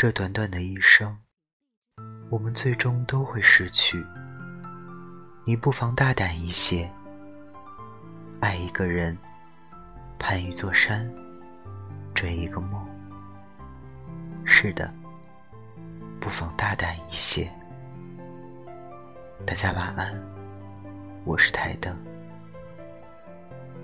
这短短的一生我们最终都会失去。你不妨大胆一些爱一个人攀一座山追一个梦。是的不妨大胆一些。大家晚安我是台灯。